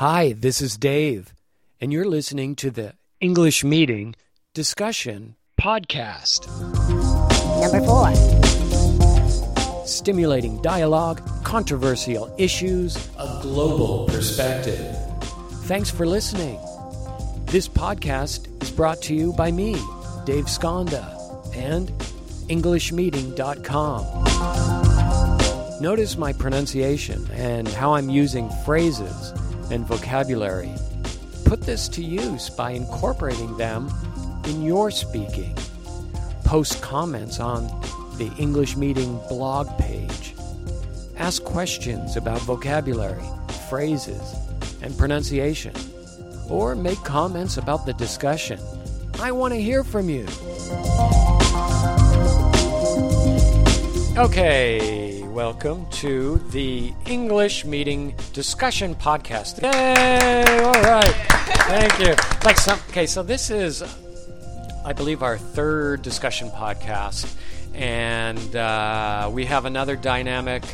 Hi, this is Dave, and you're listening to the English Meeting Discussion Podcast. Number four. Stimulating dialogue, controversial issues, a global perspective. Thanks for listening. This podcast is brought to you by me, Dave Skonda, and EnglishMeeting.com. Notice my pronunciation and how I'm using phrases and vocabulary. Put this to use by incorporating them in your speaking. Post comments on the English Meeting blog page. Ask questions about vocabulary, phrases, and pronunciation. Or make comments about the discussion. I want to hear from you. Okay, welcome to the English Meeting Discussion Podcast. Yay! All right, thank you. Like some, okay, so this is, I believe, our third discussion podcast, and uh, we have another dynamic,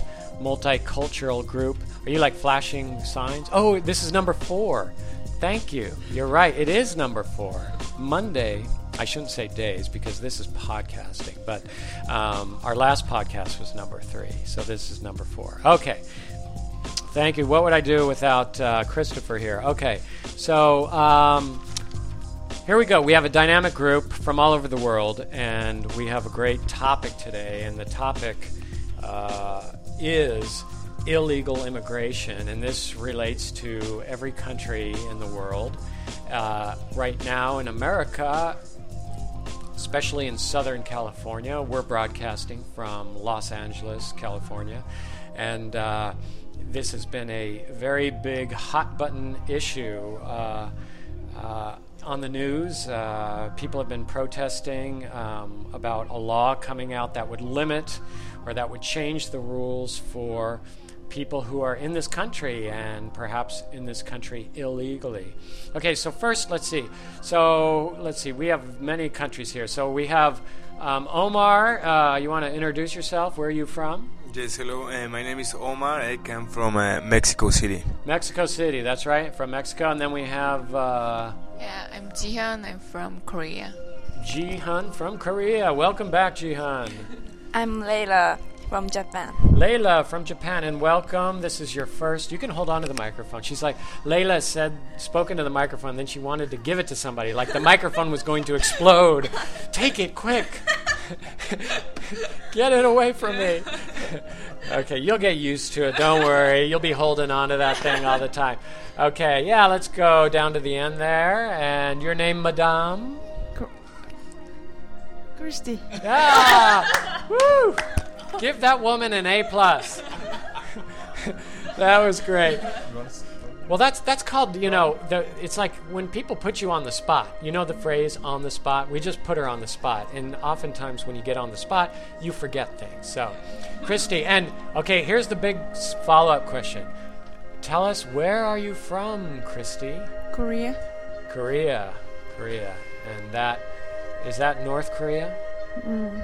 multicultural group. Are you like flashing signs? Oh, this is number four. Thank you. You're right. It is number four. Monday. I shouldn't say days because this is podcasting, but um, our last podcast was number three, so this is number four. Okay. Thank you. What would I do without uh, Christopher here? Okay. So um, here we go. We have a dynamic group from all over the world, and we have a great topic today. And the topic uh, is illegal immigration, and this relates to every country in the world. Uh, right now in America, especially in Southern California, we're broadcasting from Los Angeles, California, and uh, this has been a very big hot button issue. Uh, uh, on the news, uh, people have been protesting um, about a law coming out that would limit or that would change the rules for people who are in this country and perhaps in this country illegally. Okay, so first, let's see. So let's see. We have many countries here. So we have um, Omar. Uh, you want to introduce yourself? Where are you from? Yes, hello. Uh, my name is Omar. I come from uh, Mexico City. Mexico City. That's right, from Mexico. And then we have uh, Yeah, I'm Jihan. I'm from Korea. Jihan from Korea. Welcome back, Jihan. I'm Layla from Japan. Layla from Japan, and welcome. This is your first. You can hold on to the microphone. She's like, Layla said, spoken to the microphone, then she wanted to give it to somebody, like the microphone was going to explode. Take it quick. get it away from me. okay, you'll get used to it. Don't worry. You'll be holding on to that thing all the time. Okay, yeah, let's go down to the end there. And your name, Madame? Christy. Yeah! Woo! Give that woman an A plus. that was great. Well, that's that's called you know the, it's like when people put you on the spot. You know the phrase "on the spot." We just put her on the spot, and oftentimes when you get on the spot, you forget things. So, Christy, and okay, here's the big follow up question. Tell us where are you from, Christy? Korea. Korea, Korea, and that is that North Korea? Mm.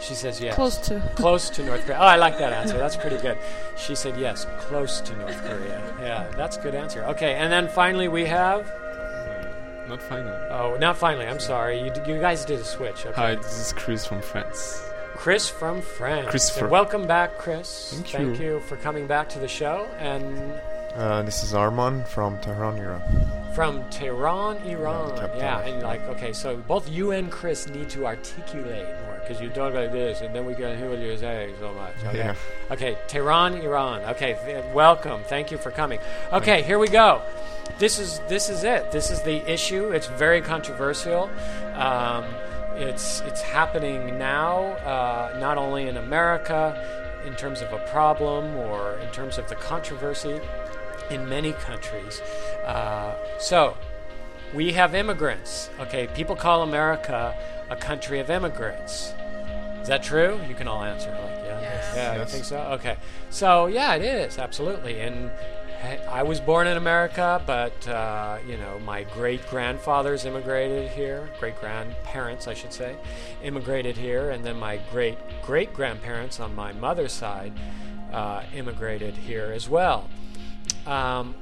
She says yes. Close to. Close to North Korea. Oh, I like that answer. That's pretty good. She said yes, close to North Korea. Yeah, that's a good answer. Okay, and then finally we have. Not finally. Oh, not finally. I'm sorry. You, d- you guys did a switch. Okay. Hi, this is Chris from France. Chris from France. Christopher. And welcome back, Chris. Thank you. you. for coming back to the show. And Uh, this is Arman from Tehran, Iran. from Tehran, Iran. Yeah, Tehran. Yeah, and like, okay, so both you and Chris need to articulate more because you talk like this, and then we can hear what you're saying so much. Okay. Yeah. Okay, Tehran, Iran. Okay, th- welcome. Thank you for coming. Okay, here we go. This is this is it. This is the issue. It's very controversial. Um, it's it's happening now, uh, not only in America, in terms of a problem or in terms of the controversy, in many countries. Uh, so, we have immigrants. Okay, people call America a country of immigrants. Is that true? You can all answer. Like, yeah, Yes. yeah, I Yes. think so. Okay, so yeah, it is absolutely. And I was born in America, but uh, you know, my great grandfathers immigrated here. Great grandparents, I should say, immigrated here, and then my great great grandparents on my mother's side uh, immigrated here as well. Um,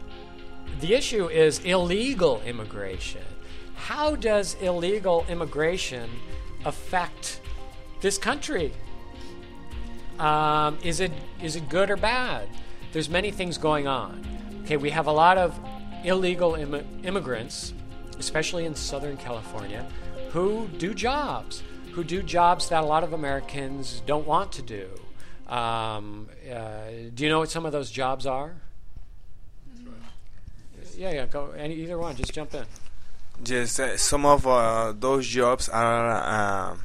the issue is illegal immigration. How does illegal immigration affect this country? Um, is it is it good or bad? There's many things going on. Okay, we have a lot of illegal immi- immigrants, especially in Southern California, who do jobs, who do jobs that a lot of Americans don't want to do. Um, uh, do you know what some of those jobs are? Yeah, yeah. Go any either one. Just jump in. Yes, uh, some of uh, those jobs are uh,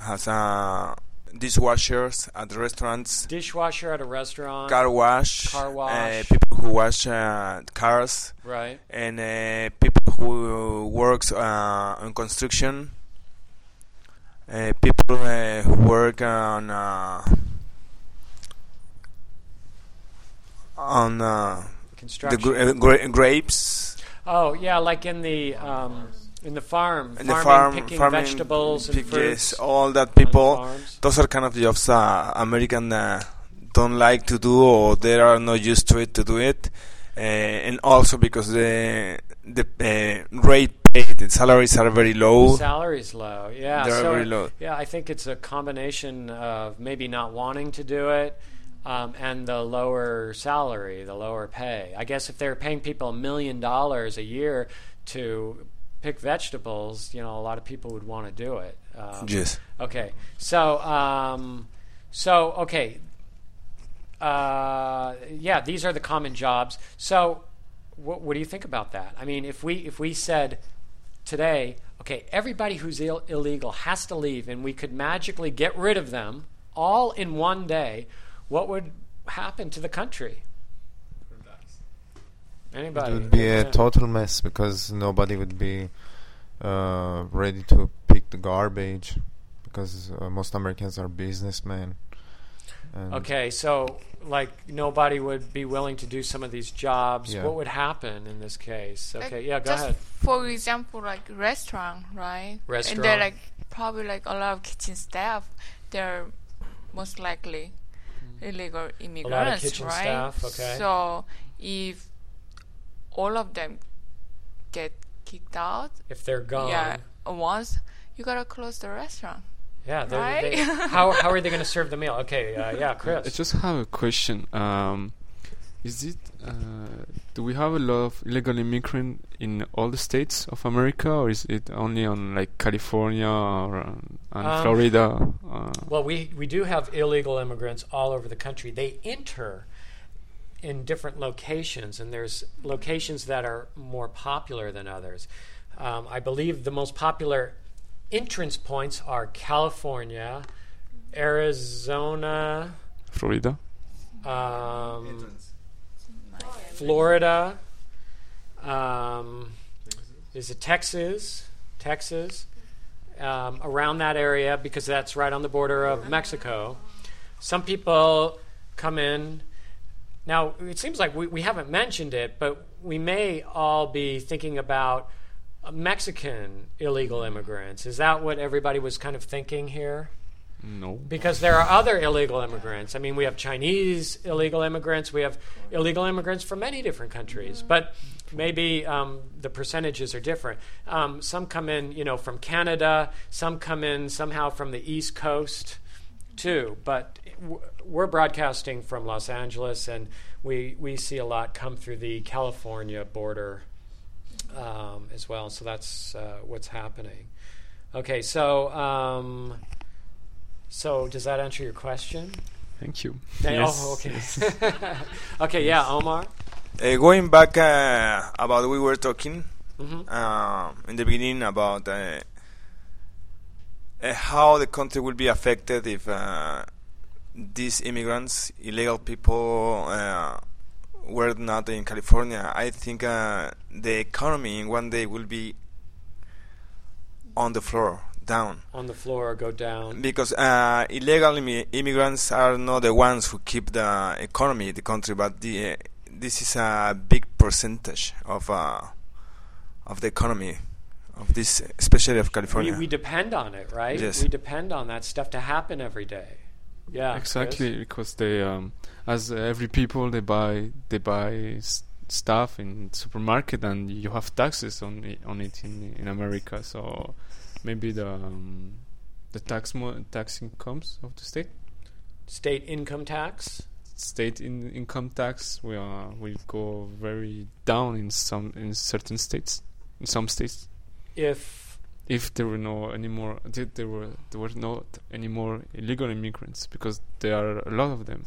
as uh, dishwashers at restaurants, Dishwasher at a restaurant. car wash, Car Uh, wash. people who wash uh, cars, Right. and uh, people who works uh, on construction. Uh, people uh, who work on uh, on uh, the Construction. gra- uh, gra- grapes. Oh yeah, like in the um, in the farm, in the farming, farm, picking farming, vegetables and fruits. yes, all that people. Those are kind of jobs uh, American uh, don't like to do, or they are not used to it to do it, uh, and also because the the uh, rate paid, the salaries are very low. Salaries low. Yeah. They're so very low. Yeah, I think it's a combination of maybe not wanting to do it. Um, and the lower salary, the lower pay. I guess if they're paying people a million dollars a year to pick vegetables, you know, a lot of people would want to do it. Um, Yes. Okay. So, um, so okay. Uh, yeah, these are the common jobs. So, what, what do you think about that? I mean, if we if we said today, okay, everybody who's Ill- illegal has to leave, and we could magically get rid of them all in one day, what would happen to the country? Anybody? It would be a total mess because nobody would be uh, ready to pick the garbage because uh, most Americans are businessmen. Okay, so like nobody would be willing to do some of these jobs. Yeah. What would happen in this case? Like, Okay, yeah, go just ahead. For example, like restaurant, right? And Restaurant. they're like probably like a lot of kitchen staff. They're most likely illegal immigrants, kitchen right? staff, okay. So if all of them get kicked out, If they're gone, yeah, once you gotta close the restaurant. yeah. they're- Right? They, how how are they going to serve the meal? Okay, uh, yeah, Chris. I just have a question. Um, is it? Uh, do we have a lot of illegal immigrants in all the states of America, or is it only on like California or um, and Um, Florida? Uh, Well, we, we do have illegal immigrants all over the country. They enter in different locations, and there's locations that are more popular than others. Um, I believe the most popular entrance points are California, Arizona, Florida. um, Florida. Um, is it Texas? Texas. Um, around that area because that's right on the border of Mexico. Some people come in. Now, it seems like we, we haven't mentioned it, but we may all be thinking about Mexican illegal immigrants. Is that what everybody was kind of thinking here? No. because there are other illegal immigrants. I mean, we have Chinese illegal immigrants. We have illegal immigrants from many different countries, but maybe um, the percentages are different. Um, some come in, you know, from Canada. Some come in somehow from the East Coast, too. But we're broadcasting from Los Angeles, and we we see a lot come through the California border um, as well. So that's uh, what's happening. Okay, so. So does that answer your question? Thank you. Thank- Yes, Oh, okay. yes. okay, yeah, Omar. Uh, going back uh, about we were talking hmm uh, in the beginning about uh, uh, how the country will be affected if uh, these immigrants, illegal people, uh, were not in California. I think uh, the economy in one day will be on the floor, down. On the floor, go down. Because uh, illegal immi- immigrants are not the ones who keep the economy, the country, but the, uh, this is a big percentage of uh, of the economy of this, especially of California. we depend on it, right? Yes. We depend on that stuff to happen every day. Yeah, exactly Chris? because they um as every people they buy they buy s- stuff in supermarket and you have taxes on it, on it in in America so maybe the um, the tax mo- tax incomes of the state? State income tax. state in income tax will will go very down in some in certain states in some states. If if there were no any more there were there were not any more illegal immigrants because there are a lot of them.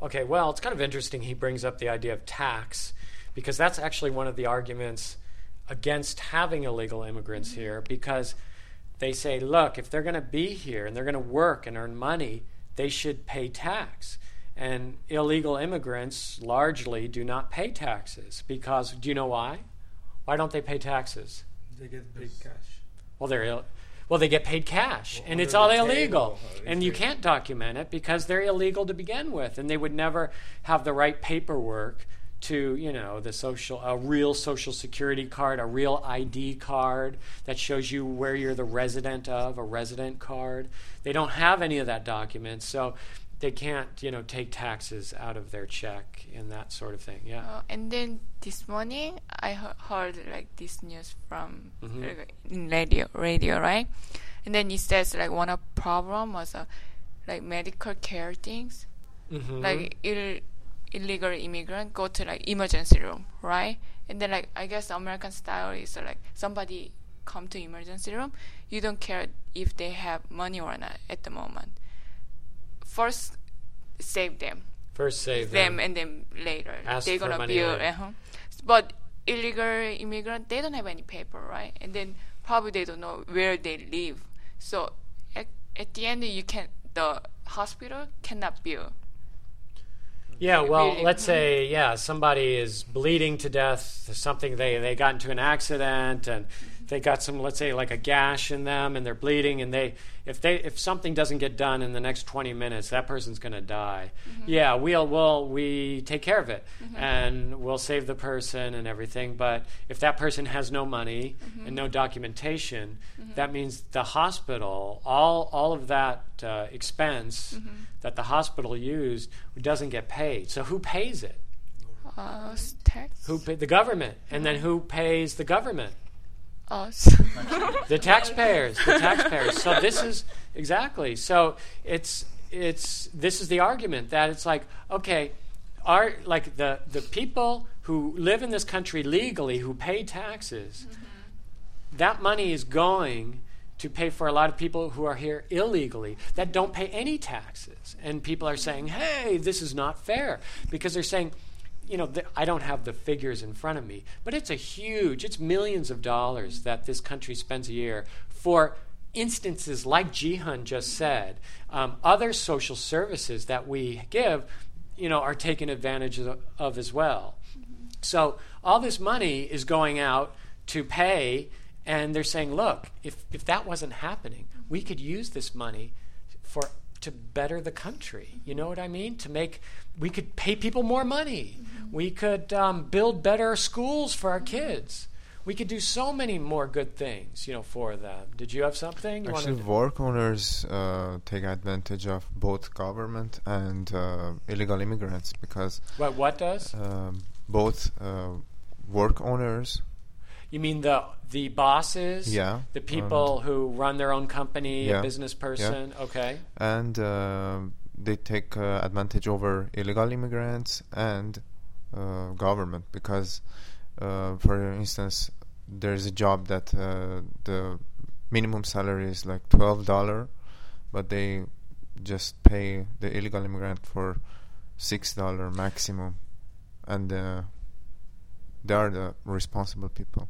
Okay, well, it's kind of interesting he brings up the idea of tax because that's actually one of the arguments against having illegal immigrants here because they say, look, if they're going to be here and they're going to work and earn money, they should pay tax. And illegal immigrants largely do not pay taxes because do you know why? Why don't they pay taxes? They get paid cash. Well, they're Ill- well, they get paid cash, Well, and it's all illegal, table, and you can't document it because they're illegal to begin with, and they would never have the right paperwork to, you know, the social, a real social security card, a real ID card that shows you where you're the resident of, a resident card. They don't have any of that document, so they can't, you know, take taxes out of their check and that sort of thing. Yeah. Uh, and then this morning, I he- heard like this news from Mhm. radio, radio, right? And then it says like one of problem was uh, like medical care things, Mhm. like Ill- illegal immigrant go to like emergency room, right? And then like I guess American style is like somebody come to emergency room, you don't care if they have money or not at the moment. First, save them First save them, them. and then later Ask they're gonna bill. Uh-huh. But illegal immigrant, they don't have any paper, right? And then probably they don't know where they live. So at, at the end, you can the hospital cannot bill. Yeah, well, let's say yeah, somebody is bleeding to death. Something they they got into an accident and they got some, let's say, like a gash in them, and they're bleeding. And they if they if something doesn't get done in the next twenty minutes, that person's going to die. Mm-hmm. Yeah, we'll we'll we take care of it mm-hmm. and we'll save the person and everything. But if that person has no money mm-hmm. and no documentation, that means the hospital all all of that uh, expense that the hospital used doesn't get paid. So who pays it? Uh, tax. Who pay, the government, and then who pays the government? Us. The taxpayers. The taxpayers. So this is exactly. So it's it's this is the argument that it's like okay, are like the the people who live in this country legally who pay taxes. Mm-hmm. That money is going to pay for a lot of people who are here illegally that don't pay any taxes. And people are saying, mm-hmm. hey, this is not fair. Because they're saying, you know, th- I don't have the figures in front of me, but it's a huge, it's millions of dollars that this country spends a year for instances like Jihan just said. Um, other social services that we give, you know, are taken advantage of, of as well. So all this money is going out to pay, and they're saying, look, if, if that wasn't happening, we could use this money for to better the country. You know what I mean? To make we could pay people more money. We could um, build better schools for our kids. We could do so many more good things, you know, for them. Did you have something? You Actually, work owners uh, take advantage of both government and uh, illegal immigrants because what what does? um, both uh, work owners, You mean the the bosses? yeah, The people who run their own company, a Yeah. business person. Okay. and uh, they take uh, advantage over illegal immigrants and uh, government because, uh, for instance, there's a job that uh, the minimum salary is like twelve dollar, but they just pay the illegal immigrant for six dollar maximum, and uh, they are the responsible people.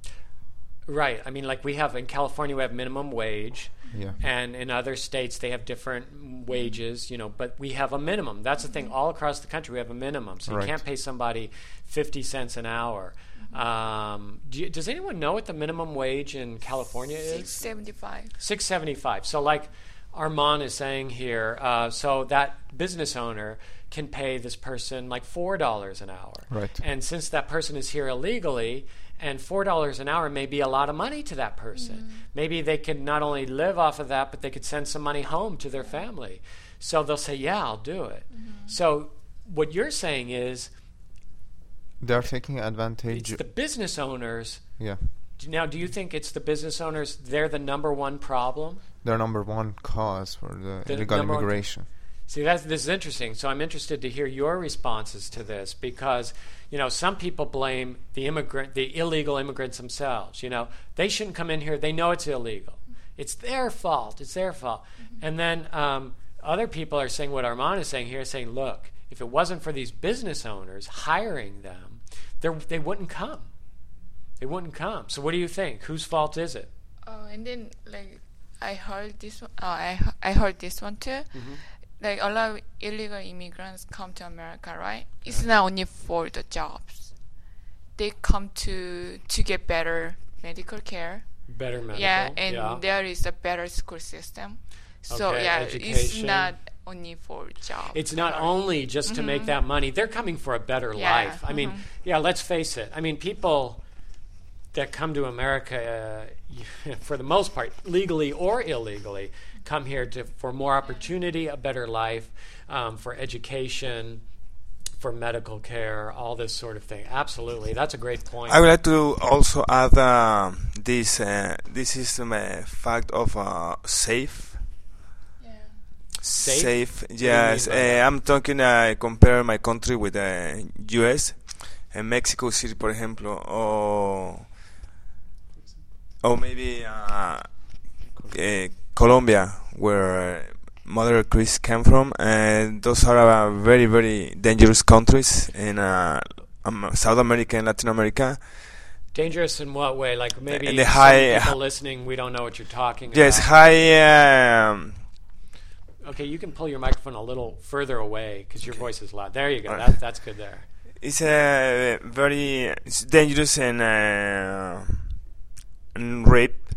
Right. I mean, like we have in California, we have minimum wage, Yeah. and in other states they have different wages. You know, but we have a minimum. That's the thing. All across the country, we have a minimum. So you Right. can't pay somebody fifty cents an hour. Um, do you, does anyone know what the minimum wage in California is? seventy five. Six seventy five. So like Armand is saying here, uh, so that business owner can pay this person like four dollars an hour. Right. And since that person is here illegally, and four dollars an hour may be a lot of money to that person. Mm-hmm. Maybe they could not only live off of that, but they could send some money home to their family. So they'll say, "Yeah, I'll do it." Mm-hmm. So what you're saying is They are taking advantage. it's the business owners. yeah, Now, do you think it's the business owners? They're the number one problem. they're number one cause for the, The illegal number one- immigration. See, that's, this is interesting. So I'm interested to hear your responses to this because, you know, some people blame the immigrant, the illegal immigrants themselves. You know, they shouldn't come in here. They know it's illegal. It's their fault. It's their fault. Mm-hmm. And then um, other people are saying what Armand is saying here, saying, look, if it wasn't for these business owners hiring them, they wouldn't come. They wouldn't come. So what do you think? Whose fault is it? Oh, and then like I heard this one. Oh, I I heard this one too. Mm-hmm. Like a lot of illegal immigrants come to America, right? It's not only for the jobs. They come to to get better medical care. Better medical. yeah, and yeah. there is a better school system. So Okay, yeah, it's not only for job. It's not only just to make that money. They're coming for a better Yeah, life. I mean, yeah, let's face it. I mean, people that come to America, uh, for the most part, legally or illegally, come here to for more opportunity, a better life, um, for education, for medical care, all this sort of thing. Absolutely, that's a great point. I would like to also add uh, this. Uh, this is a fact of uh, safe. yeah. Safe? do Yes, uh, I'm talking. I compare my country with the U.S. and Mexico City, for example, or or maybe uh, uh, Colombia, where Mother Chris came from, and those are uh, very, very dangerous countries in uh, um, South America and Latin America. Dangerous in what way? Like maybe the some high- people listening, we don't know what you're talking Yes, about. high. Um, Okay, you can pull your microphone a little further away because your voice is loud. There you go. That, that's good there. it's uh, very it's dangerous and, uh, and rape.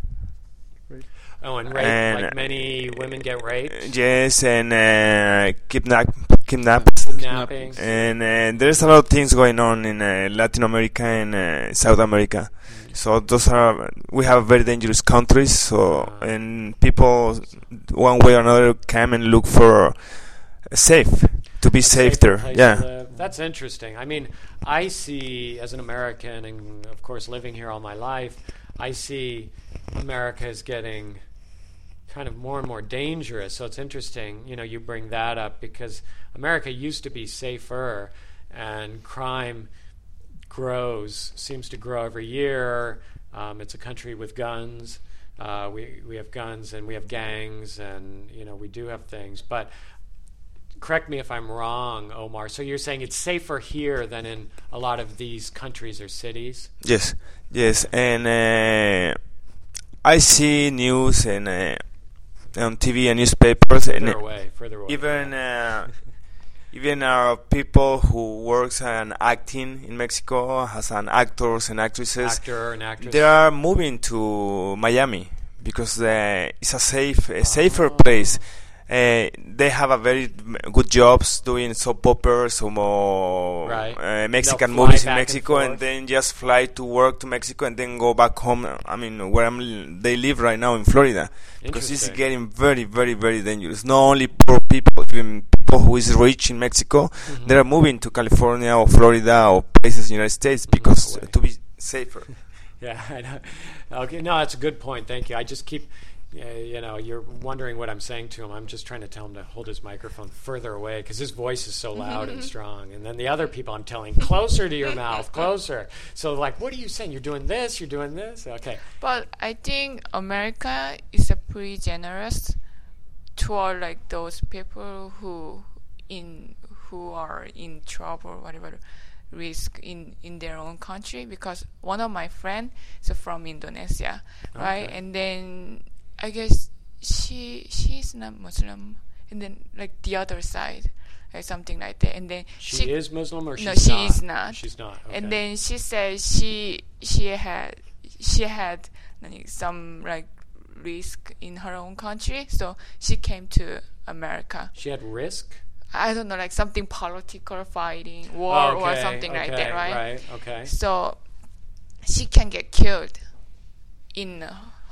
Oh, and rape, And, like many women get raped, Yes, and uh, kidnap, kidnapped. kidnappings. And uh, there's a lot of things going on in uh, Latin America and uh, South America. So those are we have very dangerous countries. So and people, one way or another, come and look for safe to be safe safer there. Yeah. That's interesting. I mean, I see as an American, and of course living here all my life, I see America is getting kind of more and more dangerous. So it's interesting, you know, you bring that up because America used to be safer, and crime grows, seems to grow every year. Um, it's a country with guns. Uh, we we have guns and we have gangs and you know we do have things, but correct me if I'm wrong, Omar. So you're saying it's safer here than in a lot of these countries or cities? Yes, yes, and uh, I see news and uh, on TV and newspapers, and away, further away. even uh, even uh, people who works and acting in Mexico as an actors and actresses, actor and actress. they are moving to Miami because uh, it's a safe, a safer Oh. place. Uh, they have a very good jobs doing soap operas or more Right. uh, Mexican movies in back and Mexico, and, then just fly to work to Mexico and then go back home. I mean, where I'm, they live right now in Florida, because it's getting very, very, very dangerous. Not only poor people, even people who is rich in Mexico, Mm-hmm. they are moving to California or Florida or places in the United States because away. to be safer. Yeah, I know. Okay, no, that's a good point. Thank you. I just keep, you know, you're wondering what I'm saying to him. I'm just trying to tell him to hold his microphone further away because his voice is so loud and mm-hmm. strong. And then the other people, I'm telling closer to your mouth, closer. So like, what are you saying? You're doing this. You're doing this. Okay. But I think America is a pretty generous toward like those people who in who are in trouble, whatever risk in in their own country. Because one of my friend is from Indonesia, right? And then I guess she she's not Muslim, and then like the other side, or something like that. And then She, is Muslim or she's no, she not? is not. She's not. Okay. And then she says she she had she had like, some like risk in her own country, so she came to America. she had risk. I don't know, like something political fighting, oh, war or Okay, something like that, right? Right. Okay. So she can get killed in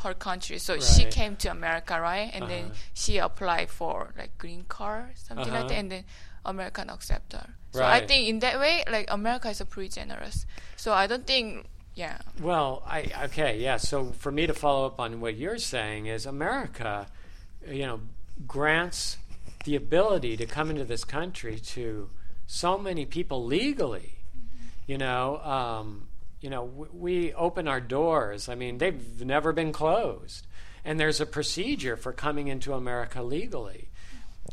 her country. So she came to America, right? And then Uh-huh. she applied for like green card, something like Uh-huh. that, and then American accept her. So I think in that way, like America is a pretty generous. So I don't think, yeah, Well, I okay, yeah. So for me to follow up on what you're saying is America, you know, grants the ability to come into this country to so many people legally. You know, um, you know, we open our doors. I mean, they've never been closed, and there's a procedure for coming into America legally,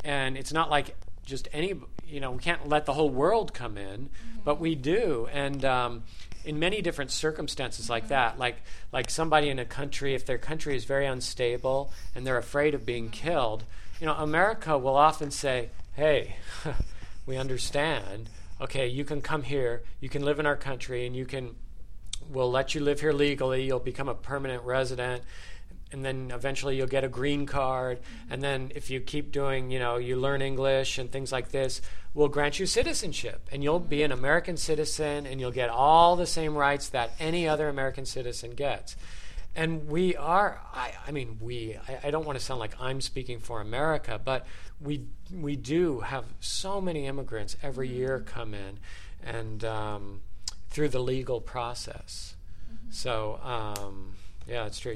and it's not like just any. You know, we can't let the whole world come in, but we do, and. Um, in many different circumstances like that like like somebody in a country if their country is very unstable and they're afraid of being killed you know america will often say hey we understand okay you can come here you can live in our country and you can we'll let you live here legally you'll become a permanent resident and then eventually you'll get a green card. And then if you keep doing you know you learn english and things like this we'll grant you citizenship. And you'll be an american citizen and you'll get all the same rights that any other american citizen gets. And we are i, I mean we I, I don't want to sound like i'm speaking for america but we we do have so many immigrants every year come in. And um, through the legal process. So um, yeah it's true